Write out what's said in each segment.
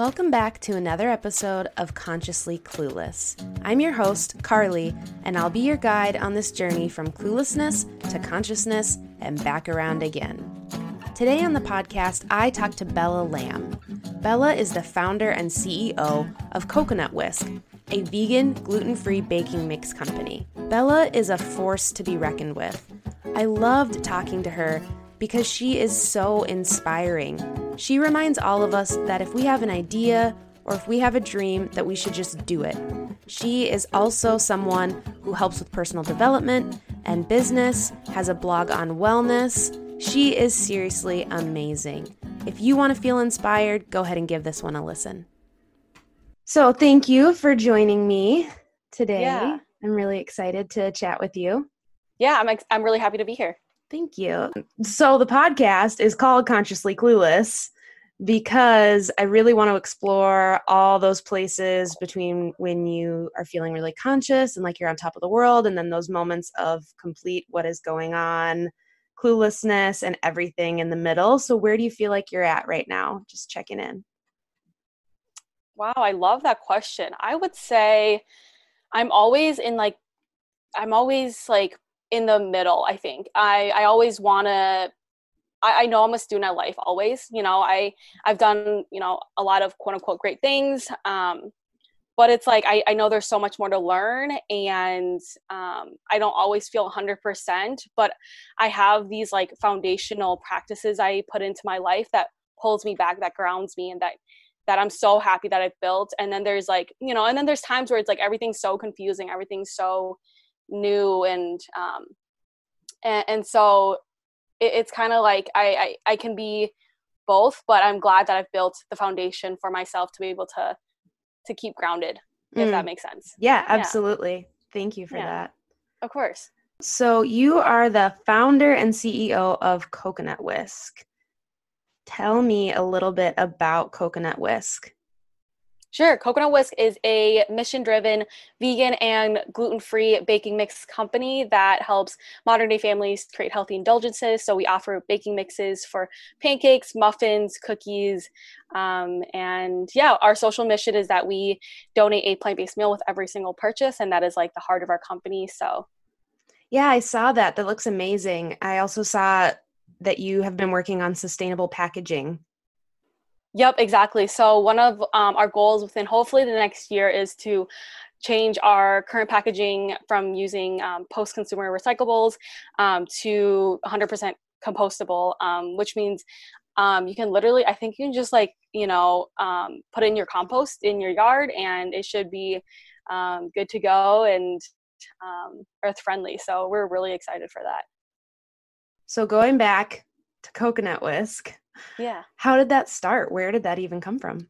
Welcome back to another episode of Consciously Clueless. I'm your host, Carly, and I'll be your guide on this journey from cluelessness to consciousness and back around again. Today on the podcast, I talk to Bella Lam. Bella is the founder and CEO of Coconut Whisk, a vegan, gluten free baking mix company. Bella is a force to be reckoned with. I loved talking to her because she is so inspiring. She reminds all of us that if we have an idea or if we have a dream, that we should just do it. She is also someone who helps with personal development and business, has a blog on wellness. She is seriously amazing. If you want to feel inspired, go ahead and give this one a listen. So, thank you for joining me today. Yeah. I'm really excited to chat with you. Yeah, I'm ex- I'm really happy to be here. Thank you. So the podcast is called Consciously Clueless because I really want to explore all those places between when you are feeling really conscious and like you're on top of the world, and then those moments of complete what is going on, cluelessness, and everything in the middle. So, where do you feel like you're at right now? Just checking in. Wow, I love that question. I would say I'm always in like I'm always like in the middle i think i i always want to I, I know i'm a student at life always you know i i've done you know a lot of quote unquote great things um but it's like I, I know there's so much more to learn and um, i don't always feel 100% but i have these like foundational practices i put into my life that pulls me back that grounds me and that that i'm so happy that i've built. And then there's like you know and then there's times where it's like everything's so confusing everything's so new and um and, and so it, it's kind of like I, I i can be both but i'm glad that i've built the foundation for myself to be able to to keep grounded if Mm. that makes sense Yeah, absolutely. Thank you for Yeah. that. of course So, you are the founder and CEO of Coconut Whisk. Tell me a little bit about Coconut Whisk. Sure. Coconut Whisk is a mission driven vegan and gluten free baking mix company that helps modern day families create healthy indulgences. So we offer baking mixes for pancakes, muffins, cookies. Um, and yeah, our social mission is that we donate a plant based meal with every single purchase. And that is like the heart of our company. So Yeah, I saw that. That looks amazing. I also saw that you have been working on sustainable packaging. Yep, exactly. So one of um, our goals within hopefully the next year is to change our current packaging from using um, post-consumer recyclables um, to 100% compostable, um, which means um, you can literally, I think you can just like you know um, put in your compost in your yard, and it should be good to go and earth friendly. So we're really excited for that. So, going back to Coconut Whisk, Yeah. how did that start? Where did that even come from?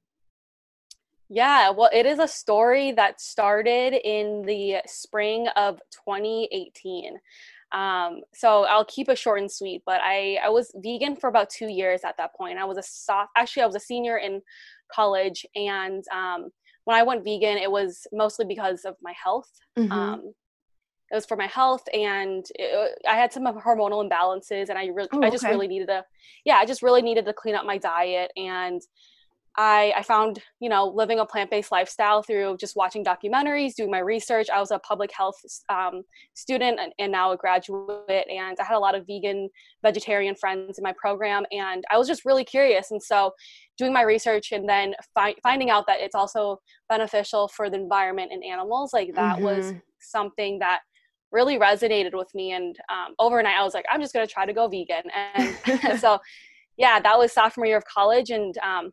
Yeah, well, it is a story that started in the spring of 2018. Um, so I'll keep it short and sweet, but I, I was vegan for about two years at that point. I was a soft, actually, I was a senior in college. And um, when I went vegan, it was mostly because of my health. Mhm. Um, it was for my health, and it, I had some hormonal imbalances, and I really, Oh, I just okay. really needed to, yeah, I just really needed to clean up my diet, and I, I found, you know, living a plant-based lifestyle through just watching documentaries, doing my research. I was a public health um, student and, and now a graduate, and I had a lot of vegan, vegetarian friends in my program, and I was just really curious. And so, doing my research and then fi- finding out that it's also beneficial for the environment and animals, like that was Mhm. something that really resonated with me. And um, overnight, I was like, I'm just going to try to go vegan. And so, yeah, that was sophomore year of college, and um,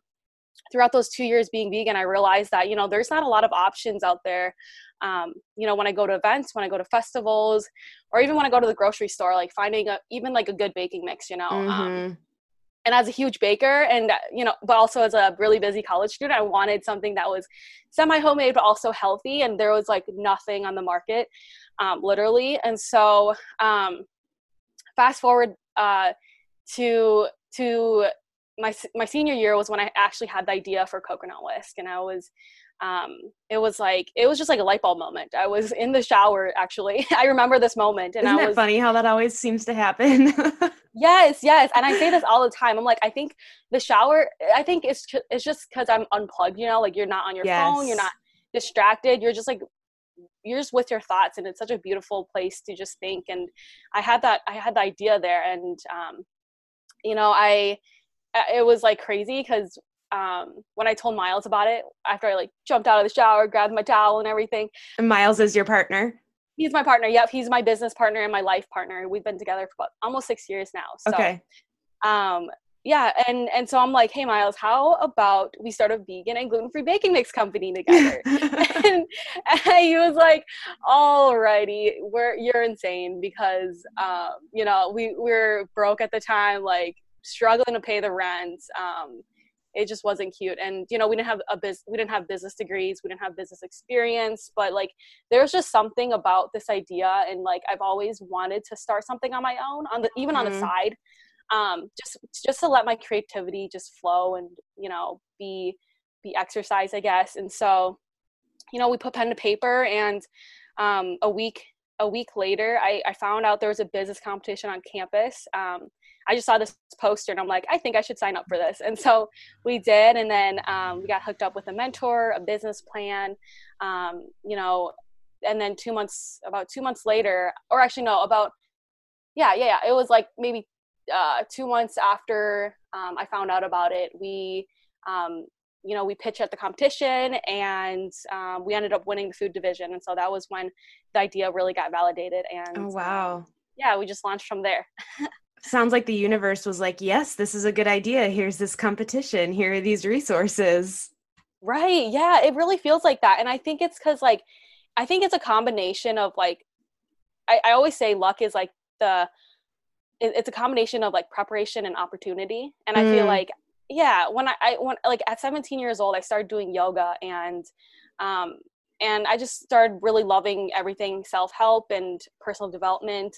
throughout those two years being vegan, I realized that, you know, there's not a lot of options out there. Um, you know, when I go to events, when I go to festivals, or even when I go to the grocery store, like finding a, even like a good baking mix, you know. Um, Mhm. And as a huge baker and, you know, but also as a really busy college student, I wanted something that was semi homemade, but also healthy. And there was like nothing on the market, um, literally. And so, um, fast forward uh, to, to, my, my senior year was when I actually had the idea for coconut whisk and I was um, it was like it was just like a light bulb moment. I was in the shower actually. I remember this moment, and Isn't I was funny how that always seems to happen. yes, yes, and I say this all the time. I'm like, I think the shower. I think it's it's just because I'm unplugged. You know, like you're not on your yes. phone, you're not distracted. You're just like you're just with your thoughts, and it's such a beautiful place to just think. And I had that I had the idea there, and um, you know, I it was like crazy because um, when I told Miles about it after I like jumped out of the shower, grabbed my towel and everything. And Miles is your partner? He's my partner. Yep, he's my business partner and my life partner. We've been together for about almost six years now. So, okay. Um, yeah, and and so I'm like, hey Miles, how about we start a vegan and gluten free baking mix company together? and, and, he was like, alrighty, we're you're insane because um, you know we, we were broke at the time, like struggling to pay the rent. Um, it just wasn't cute and you know we didn't have a biz we didn't have business degrees we didn't have business experience but like there's just something about this idea and like i've always wanted to start something on my own on the even mm-hmm. on the mm-hmm. side um just just to let my creativity just flow and you know be be exercise i guess and so you know we put pen to paper and um a week a week later I, I found out there was a business competition on campus um I just saw this poster and I'm like, I think I should sign up for this. And so we did. And then um, we got hooked up with a mentor, a business plan, um, you know, and then two months, about two months later, or actually, no, about, yeah, yeah, yeah. It was like maybe uh, two months after um, I found out about it, we, um, you know, we pitched at the competition and um, we ended up winning the food division. And so that was when the idea really got validated. And oh, wow. yeah, we just launched from there. sounds like the universe was like, yes, this is a good idea. Here's this competition. Here are these resources. Right. Yeah. It really feels like that. And I think it's because, like, I think it's a combination of, like, I, I always say luck is like the, it, it's a combination of like preparation and opportunity. And I feel mm. like, yeah, when I, I, when, like, at 17 years old, I started doing yoga and, um, and I just started really loving everything self help and personal development.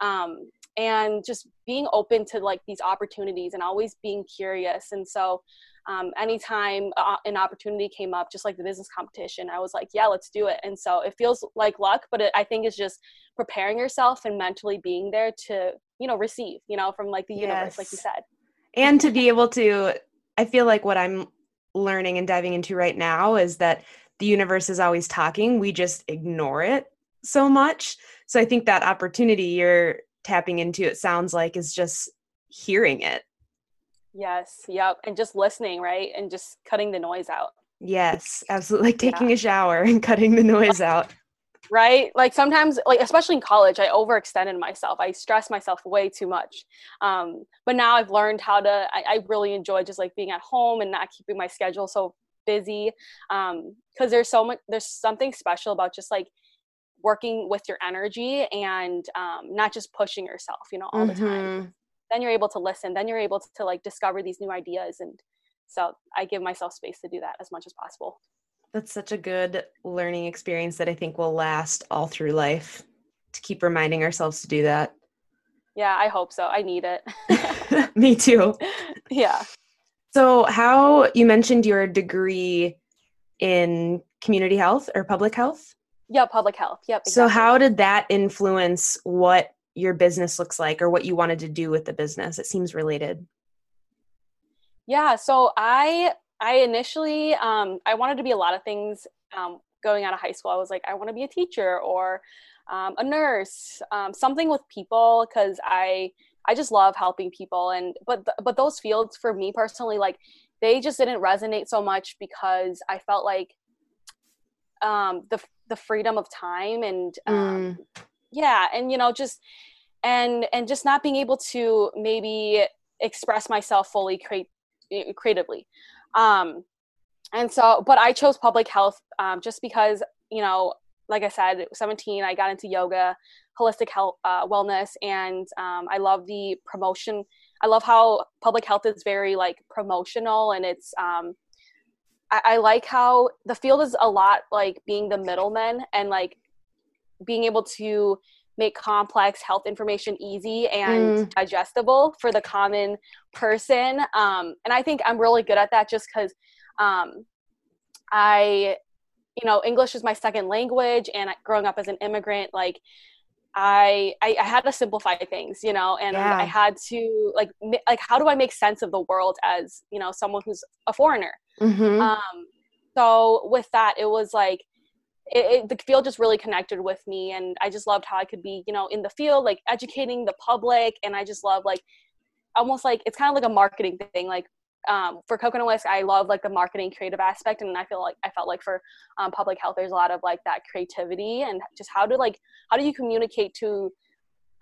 Um, and just being open to like these opportunities and always being curious. And so um, anytime uh, an opportunity came up just like the business competition i was like yeah let's do it. And so it feels like luck but it, i think it's just preparing yourself and mentally being there to you know receive you know from like the yes. universe like you said. And to be able to i feel like what i'm learning and diving into right now is that the universe is always talking. We just ignore it so much. So i think that opportunity you're tapping into it sounds like is just hearing it. Yes yep and just listening right and just cutting the noise out. Yes absolutely like taking yeah. a shower and cutting the noise out. Right like sometimes like especially in college i overextended myself i stressed myself way too much um, but now i've learned how to I, I, really enjoy just like being at home and not keeping my schedule so busy because um, there's so much there's something special about just like working with your energy and um, not just pushing yourself you know all mm-hmm. the time. Mm-hmm. then you're able to listen. Then you're able to, to like discover these new ideas. And so i give myself space to do that as much as possible. That's such a good learning experience that i think will last all through life to keep reminding ourselves to do that. Yeah i hope so. I need it. Me too. Yeah. So how you mentioned your degree in community health or public health yeah, public health. Yep. Exactly. So how did that influence what your business looks like or what you wanted to do with the business? It seems related. Yeah, so I I initially um, I wanted to be a lot of things um, going out of high school. I was like, I want to be a teacher or um, a nurse, um, something with people because I I just love helping people. And but but those fields for me personally, like they just didn't resonate so much because I felt like um, the the freedom of time and um, mm. yeah and you know just and and just not being able to maybe express myself fully create creatively um and so but i chose public health um, just because you know like i said 17 i got into yoga holistic health uh, wellness and um, i love the promotion i love how public health is very like promotional and it's um, I, I like how the field is a lot like being the middleman and like being able to make complex health information easy and mm. digestible for the common person. Um, and I think I'm really good at that just because um, I, you know, English is my second language, and growing up as an immigrant, like I, I, I had to simplify things, you know, and yeah. I had to like like how do I make sense of the world as you know someone who's a foreigner. Mm-hmm. Um, so with that, it was like it, it, the field just really connected with me, and I just loved how I could be you know in the field, like educating the public, and I just love like almost like it's kind of like a marketing thing, like um, for coconut whisk i love like the marketing creative aspect and i feel like i felt like for um, public health there's a lot of like that creativity and just how to like how do you communicate to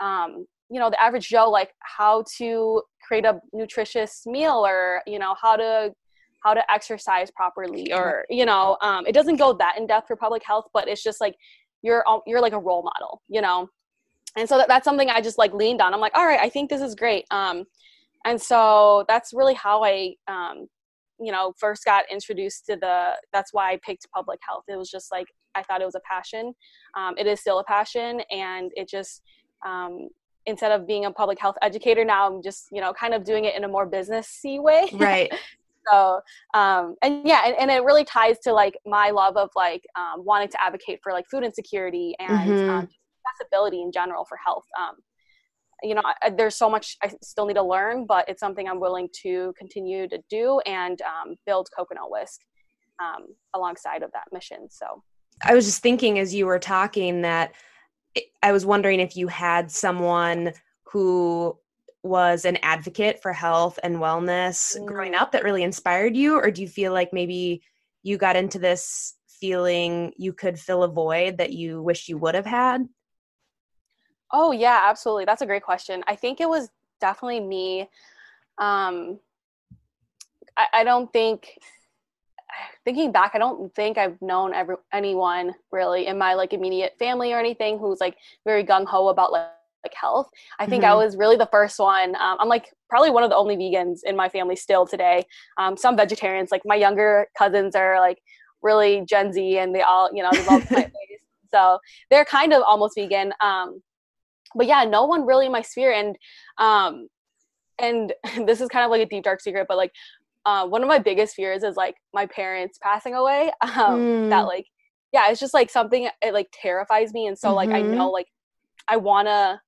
um, you know the average joe like how to create a nutritious meal or you know how to how to exercise properly or you know um, it doesn't go that in depth for public health but it's just like you're you're like a role model you know? And so that, that's something i just like leaned on. I'm like all right i think this is great. Um, and so that's really how i um, you know first got introduced to the that's why i picked public health. It was just like i thought it was a passion. Um, it is still a passion and it just um, instead of being a public health educator now i'm just you know kind of doing it in a more businessy way. Right. So um, and yeah and, and, it really ties to like my love of like um, wanting to advocate for like food insecurity and mm-hmm. um, accessibility in general for health. Um, you know I, there's so much i still need to learn but it's something i'm willing to continue to do and um, build coconut whisk um, alongside of that mission so i was just thinking as you were talking that i was wondering if you had someone who was an advocate for health and wellness mm. growing up that really inspired you or do you feel like maybe you got into this feeling you could fill a void that you wish you would have had Oh yeah, absolutely. That's a great question. I think it was definitely me. Um, I, I don't think thinking back, I don't think I've known every, anyone really in my like immediate family or anything who's like very gung ho about like, like health. I think mm-hmm. I was really the first one. Um, I'm like probably one of the only vegans in my family still today. Um, some vegetarians, like my younger cousins, are like really Gen Z, and they all you know they love plant based, so they're kind of almost vegan. Um, but yeah, no one really in my sphere. And um, and this is kind of like a deep dark secret, but like uh, one of my biggest fears is like my parents passing away. Um, mm. That like yeah, it's just like something it like terrifies me, and so mm-hmm. like I know mm-hmm. like I wanna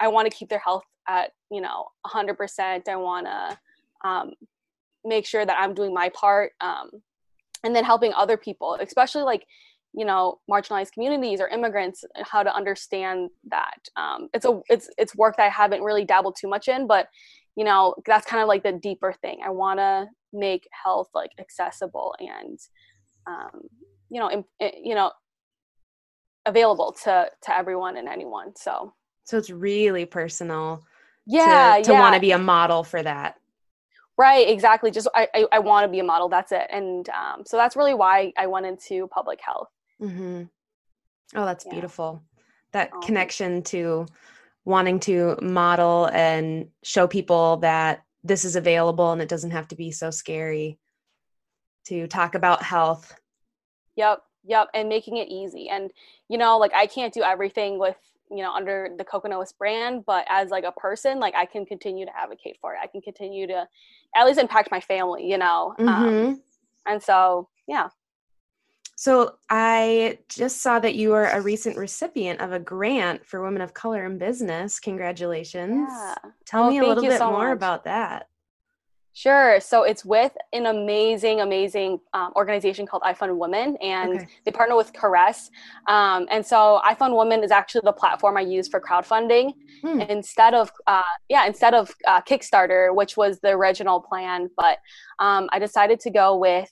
I want to keep their health at you know 100%. I want to um, make sure that I'm doing my part, um, and then helping other people, especially like you know marginalized communities or immigrants how to understand that um, it's a it's it's work that i haven't really dabbled too much in but you know that's kind of like the deeper thing i want to make health like accessible and um, you know eh, you know available to to everyone and anyone so so it's really personal yeah to, to yeah. want to be a model for that Right, exactly. Just I, I, I want to be a model. That's it. And um, so that's really why I went into public health. Mm-hmm. Oh, that's yeah. beautiful. That oh. connection to wanting to model and show people that this is available and it doesn't have to be so scary to talk about health. Yep, yep, and making it easy. And you know, like I can't do everything with you know under the coconut whisk brand but as like a person like i can continue to advocate for it i can continue to at least impact my family you know um, mm-hmm. um, and so yeah so I just saw that you are a recent recipient of a grant for women of color in business. Congratulations. Yeah. Tell me a little bit so more much. about that. Sure. So it's with an amazing, amazing um, organization called iFund Women, and okay. they partner with Caress. Um, and so iFund Women is actually the platform I use for crowdfunding hmm. instead of, uh, yeah, instead of uh, Kickstarter, which was the original plan. But um, I decided to go with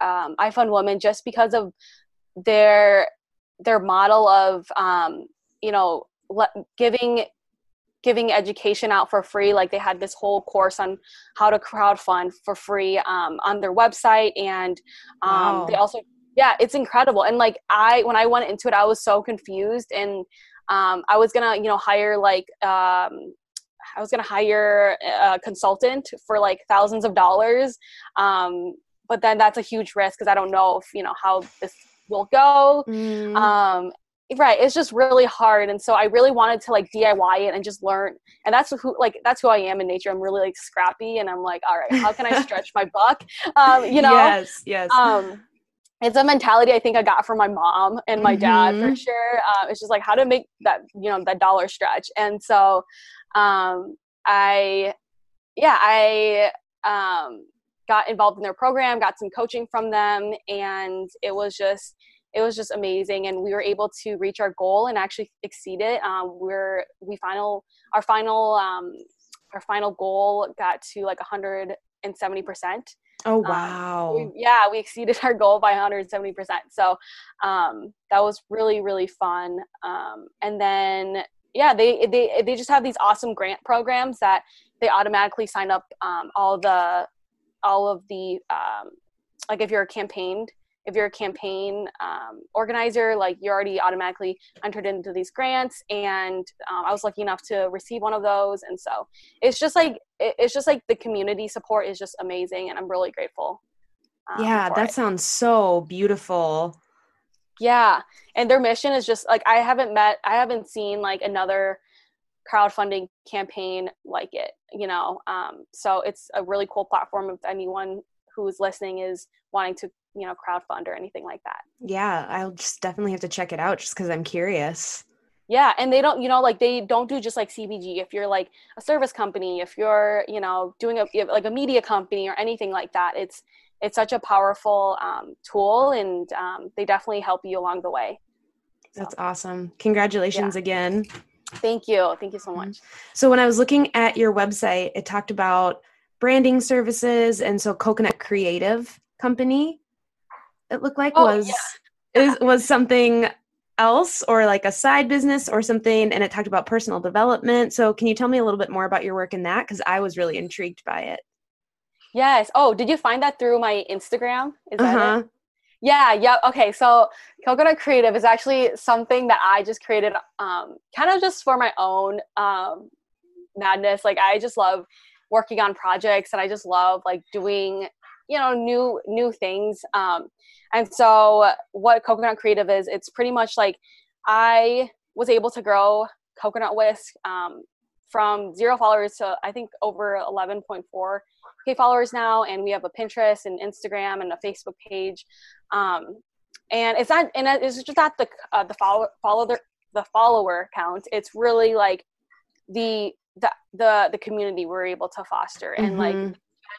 um, iFund Women just because of their their model of um, you know le- giving giving education out for free. Like they had this whole course on how to crowdfund for free um, on their website. And um, wow. they also yeah it's incredible. And like i when i went into it i was so confused. And um, i was gonna you know hire like um, i was gonna hire a consultant for like thousands of dollars. Um, but then that's a huge risk because I don't know if you know how this will go. Mm. Um, right it's just really hard and so i really wanted to like diy it and just learn and that's who like that's who i am in nature i'm really like scrappy and i'm like all right how can i stretch my buck um you know yes yes um it's a mentality I think I got from my mom and my mm-hmm. dad for mm-hmm. sure. Uh, it's just like how to make that you know that dollar stretch, and so um, I yeah I um, got involved in their program, got some coaching from them, and it was just it was just amazing and we were able to reach our goal and actually exceed it um, we're we final our final um, our final goal got to like 170 percent Oh wow! Um, we, yeah, we exceeded our goal by 170 percent. So um, that was really really fun. Um, and then yeah, they they they just have these awesome grant programs that they automatically sign up um, all the all of the um, like if you're a campaign if you're a campaign um, organizer, like you're already automatically entered into these grants. And um, I was lucky enough to receive one of those. And so it's just like it's just like the community support is just amazing, and I'm really grateful. Um, yeah, that it. sounds so beautiful. Yeah, and their mission is just like I haven't met, I haven't seen like another crowdfunding campaign like it. You know, um, so it's a really cool platform if anyone who's listening is wanting to you know crowdfund or anything like that yeah i'll just definitely have to check it out just because i'm curious yeah and they don't you know like they don't do just like CPG if you're like a service company if you're you know doing a like a media company or anything like that it's it's such a powerful um, tool and um, they definitely help you along the way so. that's awesome congratulations yeah. again thank you. Thank you so mm-hmm. much. So when i was looking at your website it talked about branding services and so coconut creative company it looked like oh, was yeah. is was something else or like a side business or something and it talked about personal development. So can you tell me a little bit more about your work in that? Because i was really intrigued by it. Yes. Oh did you find that through my instagram? Is that uh-huh. it yeah yeah okay so coconut creative is actually something that i just created um, kind of just for my own um, madness like i just love working on projects and i just love like doing you know new new things um, and so what coconut creative is it's pretty much like i was able to grow coconut whisk um, from zero followers to i think over 11.4 k followers now and we have a pinterest and instagram and a facebook page um, and it's not and it's just not the uh, the follow follow the, the follower count it's really like the the the, the community we're able to foster and mm-hmm. like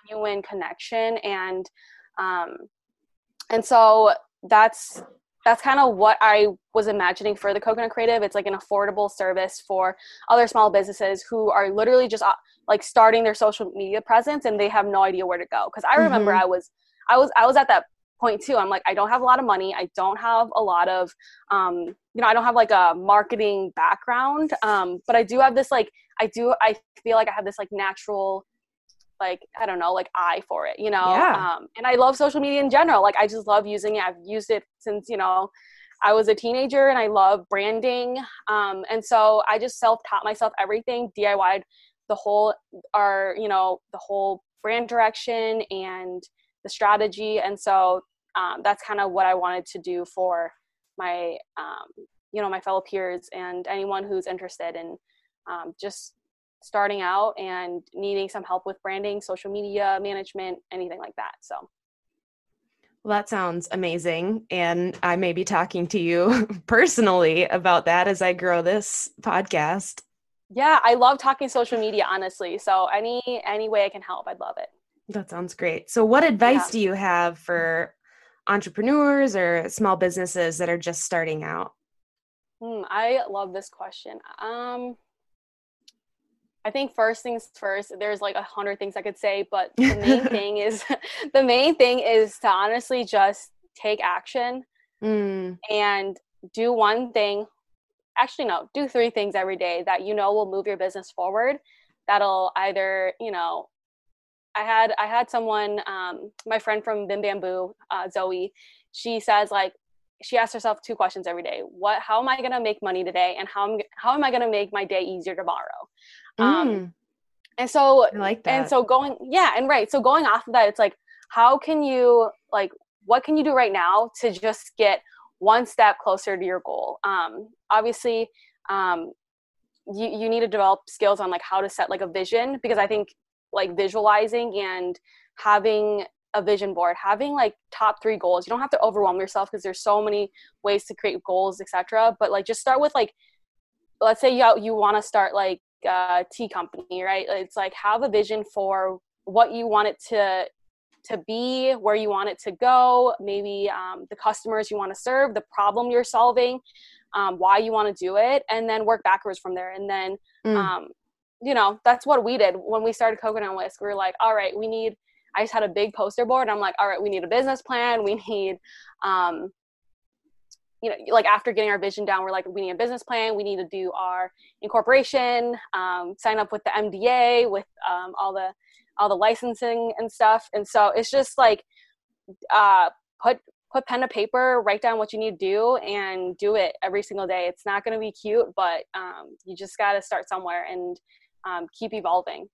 genuine connection and um and so that's that's kind of what I was imagining for the Coconut Creative. It's like an affordable service for other small businesses who are literally just uh, like starting their social media presence and they have no idea where to go. Because I remember mm-hmm. I was, I was, I was at that point too. I'm like, I don't have a lot of money. I don't have a lot of, um, you know, I don't have like a marketing background. Um, but I do have this like, I do, I feel like I have this like natural like I don't know, like eye for it, you know. Yeah. Um, and I love social media in general. Like I just love using it. I've used it since you know I was a teenager, and I love branding. Um, and so I just self taught myself everything, DIYed the whole, our you know the whole brand direction and the strategy. And so um, that's kind of what I wanted to do for my um, you know my fellow peers and anyone who's interested in um, just starting out and needing some help with branding, social media management, anything like that. So well, that sounds amazing. And I may be talking to you personally about that as I grow this podcast. Yeah, I love talking social media, honestly. So any any way I can help, I'd love it. That sounds great. So what advice yeah. do you have for entrepreneurs or small businesses that are just starting out? Hmm, I love this question. Um I think first things first, there's like a hundred things I could say, but the main thing is the main thing is to honestly just take action mm. and do one thing. Actually, no, do three things every day that you know will move your business forward. That'll either, you know, I had I had someone, um, my friend from Bim Bamboo, uh, Zoe. She says like she asks herself two questions every day: What? How am I going to make money today? And how am how am I going to make my day easier tomorrow? Um, mm. and so, I like that. And so going, yeah, and right. So going off of that, it's like, how can you like, what can you do right now to just get one step closer to your goal? Um, obviously, um, you you need to develop skills on like how to set like a vision because I think like visualizing and having a vision board having like top three goals you don't have to overwhelm yourself because there's so many ways to create goals etc but like just start with like let's say you, you want to start like a tea company right it's like have a vision for what you want it to to be where you want it to go maybe um, the customers you want to serve the problem you're solving um, why you want to do it and then work backwards from there and then mm. um, you know that's what we did. When we started coconut whisk we were like all right we need i just had a big poster board. I'm like all right we need a business plan. We need um, you know like after getting our vision down we're like we need a business plan. We need to do our incorporation um, sign up with the mda with um, all the all the licensing and stuff. And so it's just like uh, put put pen to paper write down what you need to do and do it every single day. It's not going to be cute but um, you just got to start somewhere. And um, keep evolving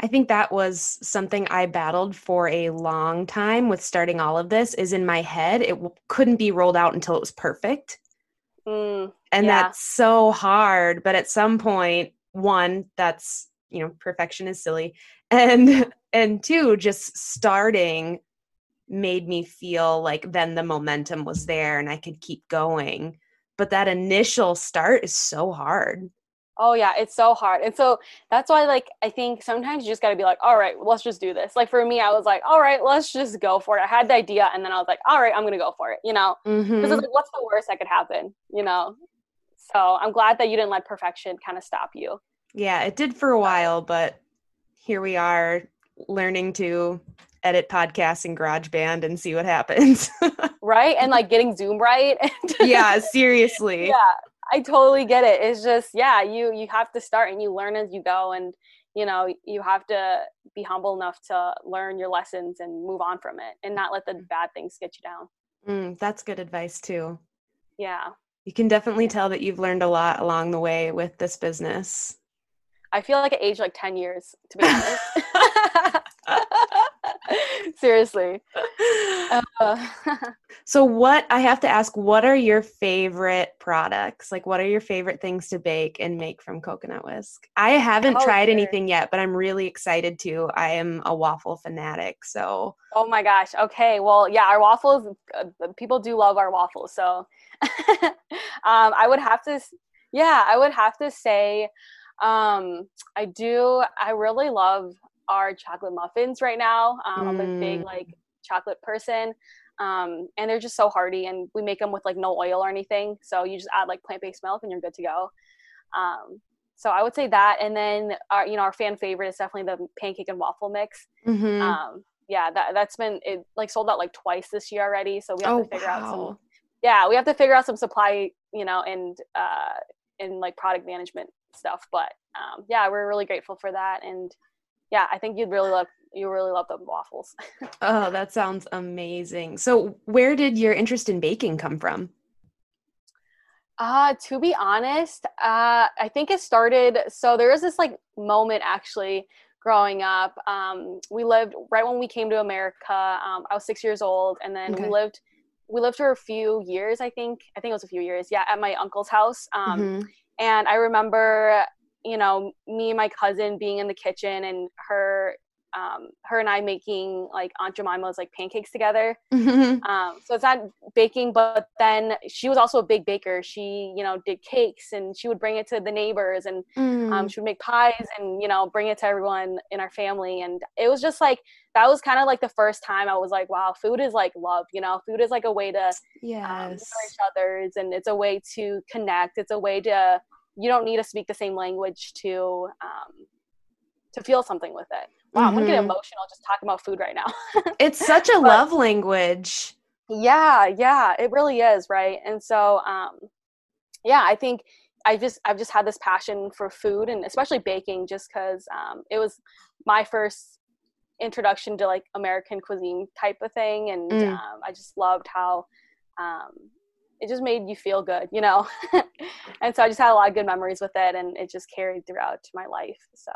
I think that was something I battled for a long time with starting all of this is in my head it w- couldn't be rolled out until it was perfect. Mm, and yeah. that's so hard, but at some point one that's, you know, perfection is silly. And and two just starting made me feel like then the momentum was there and I could keep going. But that initial start is so hard. Oh yeah, it's so hard. And so that's why like I think sometimes you just got to be like, "All right, let's just do this." Like for me, I was like, "All right, let's just go for it." I had the idea and then I was like, "All right, I'm going to go for it." You know? Because mm-hmm. it's like what's the worst that could happen, you know? So, I'm glad that you didn't let perfection kind of stop you. Yeah, it did for a while, but here we are learning to edit podcasts in GarageBand and see what happens. right? And like getting Zoom right. yeah, seriously. Yeah. I totally get it. It's just yeah, you you have to start and you learn as you go and you know, you have to be humble enough to learn your lessons and move on from it and not let the bad things get you down. Mm, that's good advice too. Yeah. You can definitely tell that you've learned a lot along the way with this business. I feel like I aged like 10 years, to be honest. Seriously. Uh, so, what I have to ask, what are your favorite products? Like, what are your favorite things to bake and make from coconut whisk? I haven't oh, tried sure. anything yet, but I'm really excited to. I am a waffle fanatic. So, oh my gosh. Okay. Well, yeah, our waffles, uh, people do love our waffles. So, um, I would have to, yeah, I would have to say, um, I do, I really love our chocolate muffins right now. Um, mm. I'm a big mm. like chocolate person. Um, and they're just so hearty and we make them with like no oil or anything. So you just add like plant-based milk and you're good to go. Um, so I would say that. And then our, you know, our fan favorite is definitely the pancake and waffle mix. Mm-hmm. Um, yeah, that, that's been, it like sold out like twice this year already. So we have oh, to figure wow. out some, yeah, we have to figure out some supply, you know, and, uh, and like product management stuff. But, um, yeah, we're really grateful for that. And, yeah, I think you'd really love you really love the waffles. oh, that sounds amazing. So, where did your interest in baking come from? Uh, to be honest, uh, I think it started. So there was this like moment actually growing up. Um, we lived right when we came to America. Um, I was six years old, and then okay. we lived we lived for a few years. I think I think it was a few years. Yeah, at my uncle's house. Um, mm-hmm. and I remember you know, me and my cousin being in the kitchen and her um, her and I making like Aunt Jemima's like pancakes together. Mm-hmm. Um, so it's not baking, but then she was also a big baker. She, you know, did cakes and she would bring it to the neighbors and um, mm. um, she would make pies and, you know, bring it to everyone in our family. And it was just like, that was kind of like the first time I was like, wow, food is like love, you know, food is like a way to yes. um, each others and it's a way to connect. It's a way to, you don't need to speak the same language to um, to feel something with it. Wow, mm-hmm. I'm gonna get mm-hmm. emotional just talking about food right now. it's such a but, love language. Yeah, yeah, it really is, right? And so, um, yeah, I think I just I've just had this passion for food and especially baking, just because um, it was my first introduction to like American cuisine type of thing, and mm. um, I just loved how um, it just made you feel good, you know? and so I just had a lot of good memories with it and it just carried throughout my life. So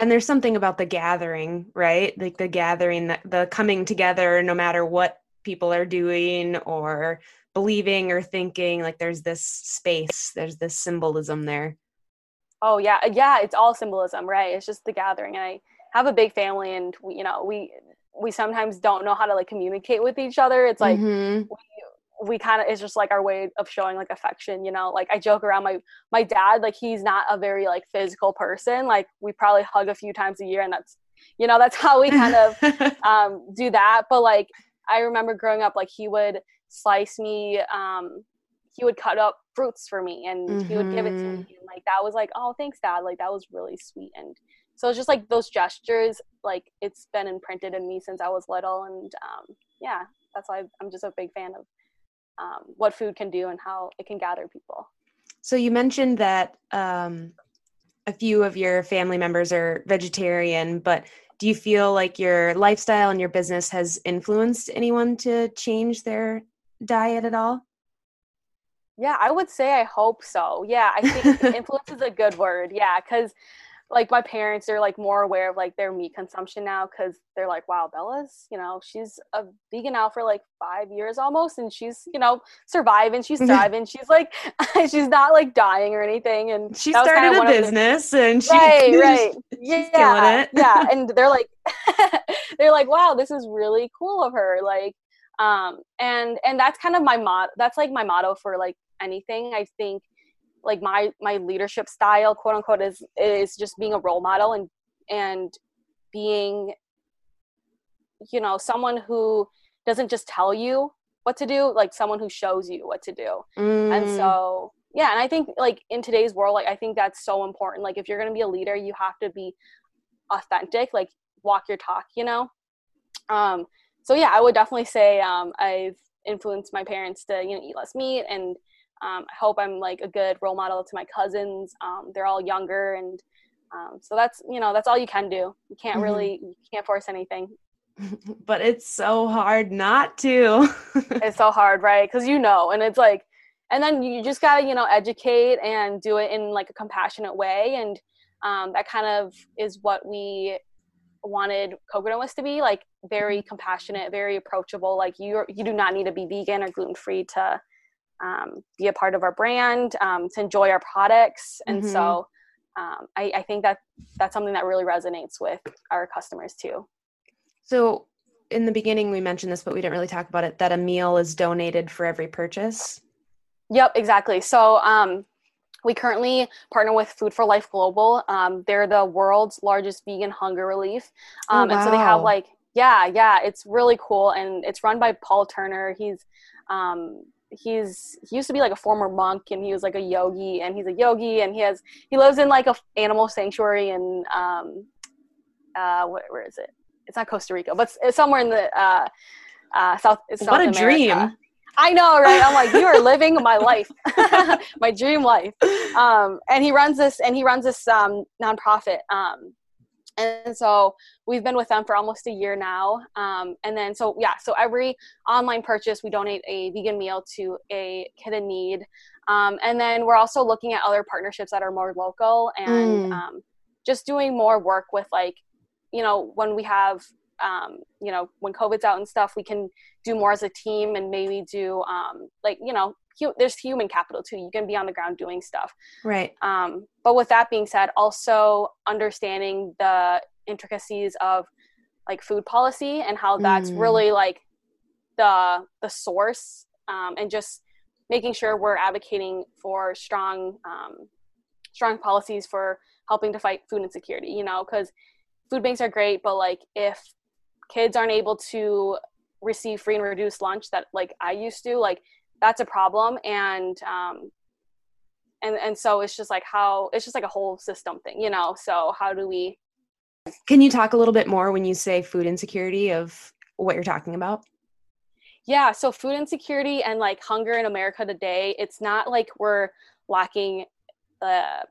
and there's something about the gathering, right? Like the gathering, the, the coming together, no matter what people are doing or believing or thinking, like there's this space, there's this symbolism there. Oh yeah, yeah, it's all symbolism, right? It's just the gathering. And I have a big family, and we, you know, we we sometimes don't know how to like communicate with each other. It's like mm-hmm. we, we kind of it's just like our way of showing like affection, you know. Like I joke around my my dad, like he's not a very like physical person. Like we probably hug a few times a year, and that's you know that's how we kind of um, do that. But like I remember growing up, like he would slice me. Um, he would cut up fruits for me and mm-hmm. he would give it to me mm-hmm. and like that was like oh thanks dad like that was really sweet and so it's just like those gestures like it's been imprinted in me since i was little and um, yeah that's why i'm just a big fan of um, what food can do and how it can gather people. So you mentioned that um, a few of your family members are vegetarian but do you feel like your lifestyle and your business has influenced anyone to change their diet at all? Yeah i would say i hope so. Yeah i think influence is a good word. Yeah because like my parents are like more aware of like their meat consumption now because they're like wow bella's you know she's a vegan now for like five years almost and she's you know surviving she's thriving she's like she's not like dying or anything and she started a business the, and she right right. yeah yeah and they're like they're like wow this is really cool of her like um and and that's kind of my mod that's like my motto for like anything i think like my my leadership style quote unquote is is just being a role model and and being you know someone who doesn't just tell you what to do like someone who shows you what to do. Mm. and so yeah and i think like in today's world like i think that's so important. Like if you're going to be a leader you have to be authentic like walk your talk you know? Um so yeah i would definitely say um i've influenced my parents to you know eat less meat and um, I hope I'm like a good role model to my cousins. Um, they're all younger, and um, so that's you know that's all you can do. You can't mm-hmm. really you can't force anything. But it's so hard not to. it's so hard, right? Because you know, and it's like, and then you just gotta you know educate and do it in like a compassionate way, and um, that kind of is what we wanted coconut whisk to be like very mm-hmm. compassionate very approachable like you you do not need to be vegan or gluten free to um, be a part of our brand, um, to enjoy our products. And mm-hmm. so um, I, I, think that that's something that really resonates with our customers too. So in the beginning, we mentioned this, but we didn't really talk about it that a meal is donated for every purchase. Yep, exactly. So um, we currently partner with Food for Life Global. Um, they're the world's largest vegan hunger relief. Oh, um, oh, wow. And so they have like, yeah, yeah, it's really cool. And it's run by Paul Turner. He's um, he's he used to be like a former monk and he was like a yogi and he's a yogi and he has he lives in like a animal sanctuary in um uh where, where is it it's not costa rica but it's somewhere in the uh uh south south what a America. dream I know, right? I'm like, you are living my life, my dream life. Um, and he runs this, and he runs this um, nonprofit. Um, and so we've been with them for almost a year now um, and then so yeah so every online purchase we donate a vegan meal to a kid in need um, and then we're also looking at other partnerships that are more local and mm. um, just doing more work with like you know when we have um, you know when covid's out and stuff we can do more as a team and maybe do um, like you know hu- there's human capital too. You can be on the ground doing stuff. Right. Um, but with that being said, also understanding the intricacies of like food policy and how that's mm. really like the the source um, and just making sure we're advocating for strong um, strong policies for helping to fight food insecurity you know because food banks are great but like if kids aren't able to receive free and reduced lunch that like i used to like that's a problem. And um and and so it's just like how it's just like a whole system thing you know? So how do we can you talk a little bit more when you say food insecurity of what you're talking about? Yeah. So food insecurity and like hunger in america today it's not like we're lacking uh,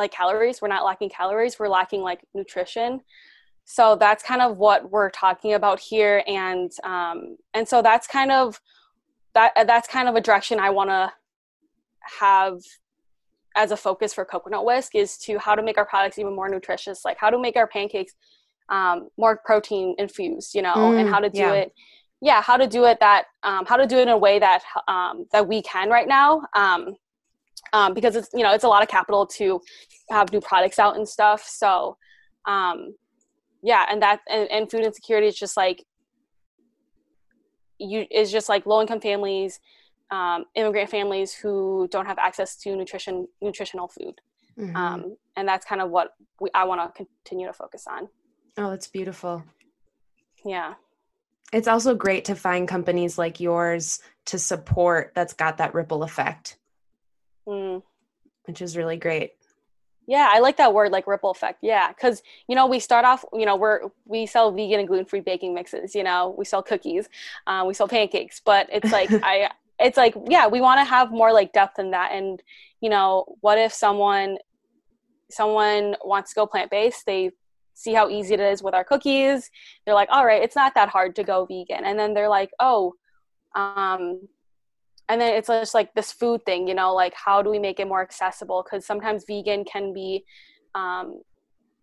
like calories. We're not lacking calories. We're lacking like nutrition. So that's kind of what we're talking about here. And um and so that's kind of that that's kind of a direction I want to have as a focus for coconut whisk is to how to make our products even more nutritious like how to make our pancakes um, more protein infused you know mm, and how to do yeah. it yeah how to do it that um, how to do it in a way that um, that we can right now um, um, because it's you know it's a lot of capital to have new products out and stuff so um, yeah and that and, and food insecurity is just like you is just like low income families, um, immigrant families who don't have access to nutrition nutritional food. Mm-hmm. Um, and that's kind of what we, I want to continue to focus on. Oh, that's beautiful. Yeah. It's also great to find companies like yours to support that's got that ripple effect, mm. which is really great. Yeah, I like that word, like ripple effect. Yeah, because you know we start off, you know, we're we sell vegan and gluten free baking mixes. You know, we sell cookies, uh, we sell pancakes, but it's like I, it's like yeah, we want to have more like depth in that. And you know, what if someone, someone wants to go plant based? They see how easy it is with our cookies. They're like, all right, it's not that hard to go vegan. And then they're like, oh, um, and then it's just like this food thing you know like how do we make it more accessible because sometimes vegan can be um,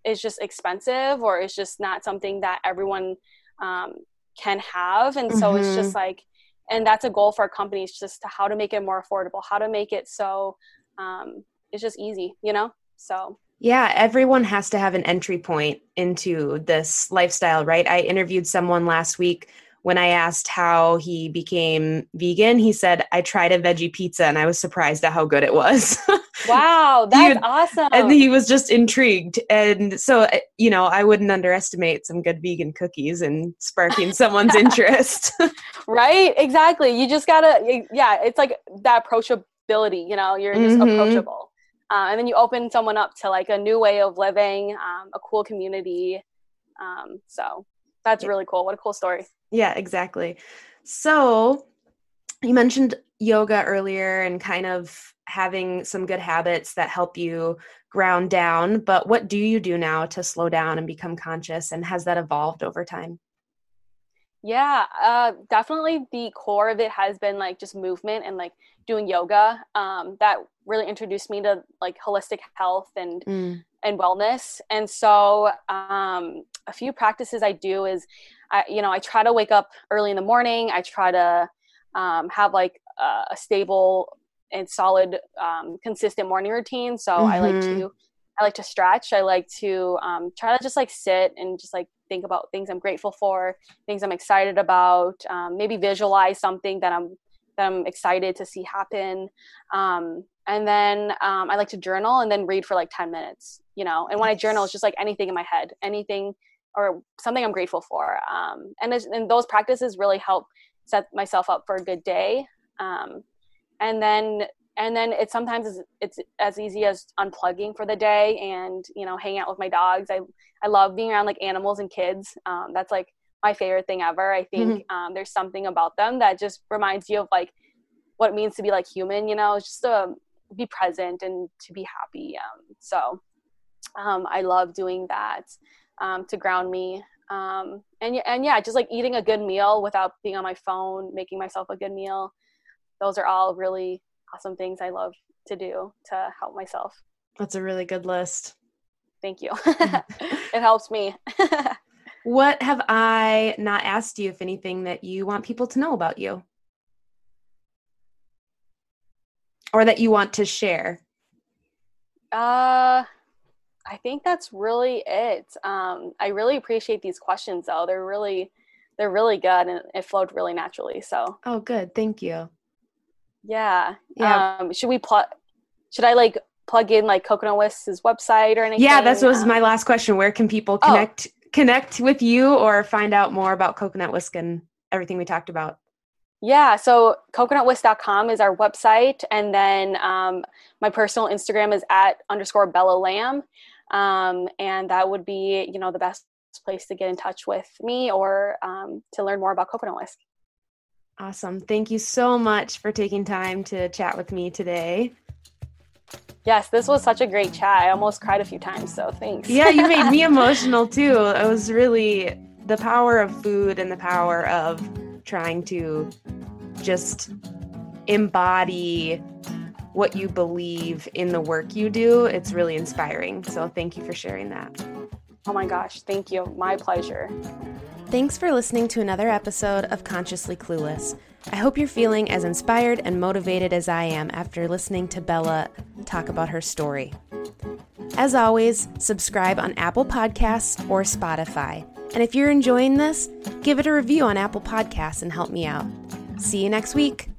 is just expensive or it's just not something that everyone um, can have and so mm-hmm. it's just mm-hmm. like and that's a goal for our companies just to how to make it more affordable how to make it so um, it's just easy you know so yeah, everyone has to have an entry point into this lifestyle, right? I interviewed someone last week when I asked how he became vegan, he said, I tried a veggie pizza and I was surprised at how good it was. wow, that's awesome. And he was just intrigued. And so, uh, you know, I wouldn't underestimate some good vegan cookies and sparking someone's interest. right? Exactly. You just gotta, yeah, it's like that approachability, you know, you're just mm-hmm. approachable. Uh, and then you open someone up to like a new way of living, um, a cool community. Um, so that's really cool. What a cool story. Yeah, exactly. So you mentioned yoga earlier and kind of having some good habits that help you ground down, but what do you do now to slow down and become conscious? And has that evolved over time? Yeah, uh, definitely the core of it has been like just movement and like doing yoga. Um, that really introduced me to like holistic health and mm. and wellness. And so um, a few practices I do is I, you know, I try to wake up early in the morning. I try to um, have like a, a, stable and solid, um, consistent morning routine. So mm-hmm. I like mm-hmm. to, I like to stretch. I like to um, try to just like sit and just like think about things I'm grateful for, things I'm excited about. Um, maybe visualize something that I'm that I'm excited to see happen. Um, and then um, I like to journal and then read for like 10 minutes, you know. And when I journal, it's just like anything in my head, anything or something I'm grateful for. Um, and, and those practices really help set myself up for a good day. Um, and then and then it's sometimes it's, it's, as easy as unplugging for the day and you know hanging out with my dogs. I I love being around like animals and kids. Um, that's like my favorite thing ever. I think mm-hmm. um, there's something about them that just reminds you of like what it means to be like human. You know, just to be present and to be happy. Um, so um, I love doing that um, to ground me. Um, and and yeah, just like eating a good meal without being on my phone, making myself a good meal. Those are all really awesome things I love to do to help myself. That's a really good list. Thank you. it helps me. what have I not asked you, if anything, that you want people to know about you? Or that you want to share? Uh, I think that's really it. Um, I really appreciate these questions, though. They're really, they're really good, and it flowed really naturally. So. Oh, good. Thank you. Yeah. Yeah. Um, should we plug? Should I like plug in like Coconut Whisk's website or anything? Yeah, that was um, my last question. Where can people oh. connect oh. connect with you or find out more about Coconut Whisk and everything we talked about? Yeah, so coconutwhisk.com is our website. And then um, my personal Instagram is at underscore Bella Lam um, and that would be you know the best place to get in touch with me or um, to learn more about coconut whisk. Awesome. Thank you so much for taking time to chat with me today. Yes this was such a great chat. I almost cried a few times so thanks. Yeah you made me emotional too. It was really the power of food and the power of trying to just embody what you believe in the work you do. It's really inspiring. So thank you for sharing that. Oh my gosh, thank you. My pleasure. Thanks for listening to another episode of Consciously Clueless. I hope you're feeling as inspired and motivated as I am after listening to Bella talk about her story. As always, subscribe on Apple Podcasts or Spotify And if you're enjoying this, give it a review on Apple Podcasts and help me out. See you next week.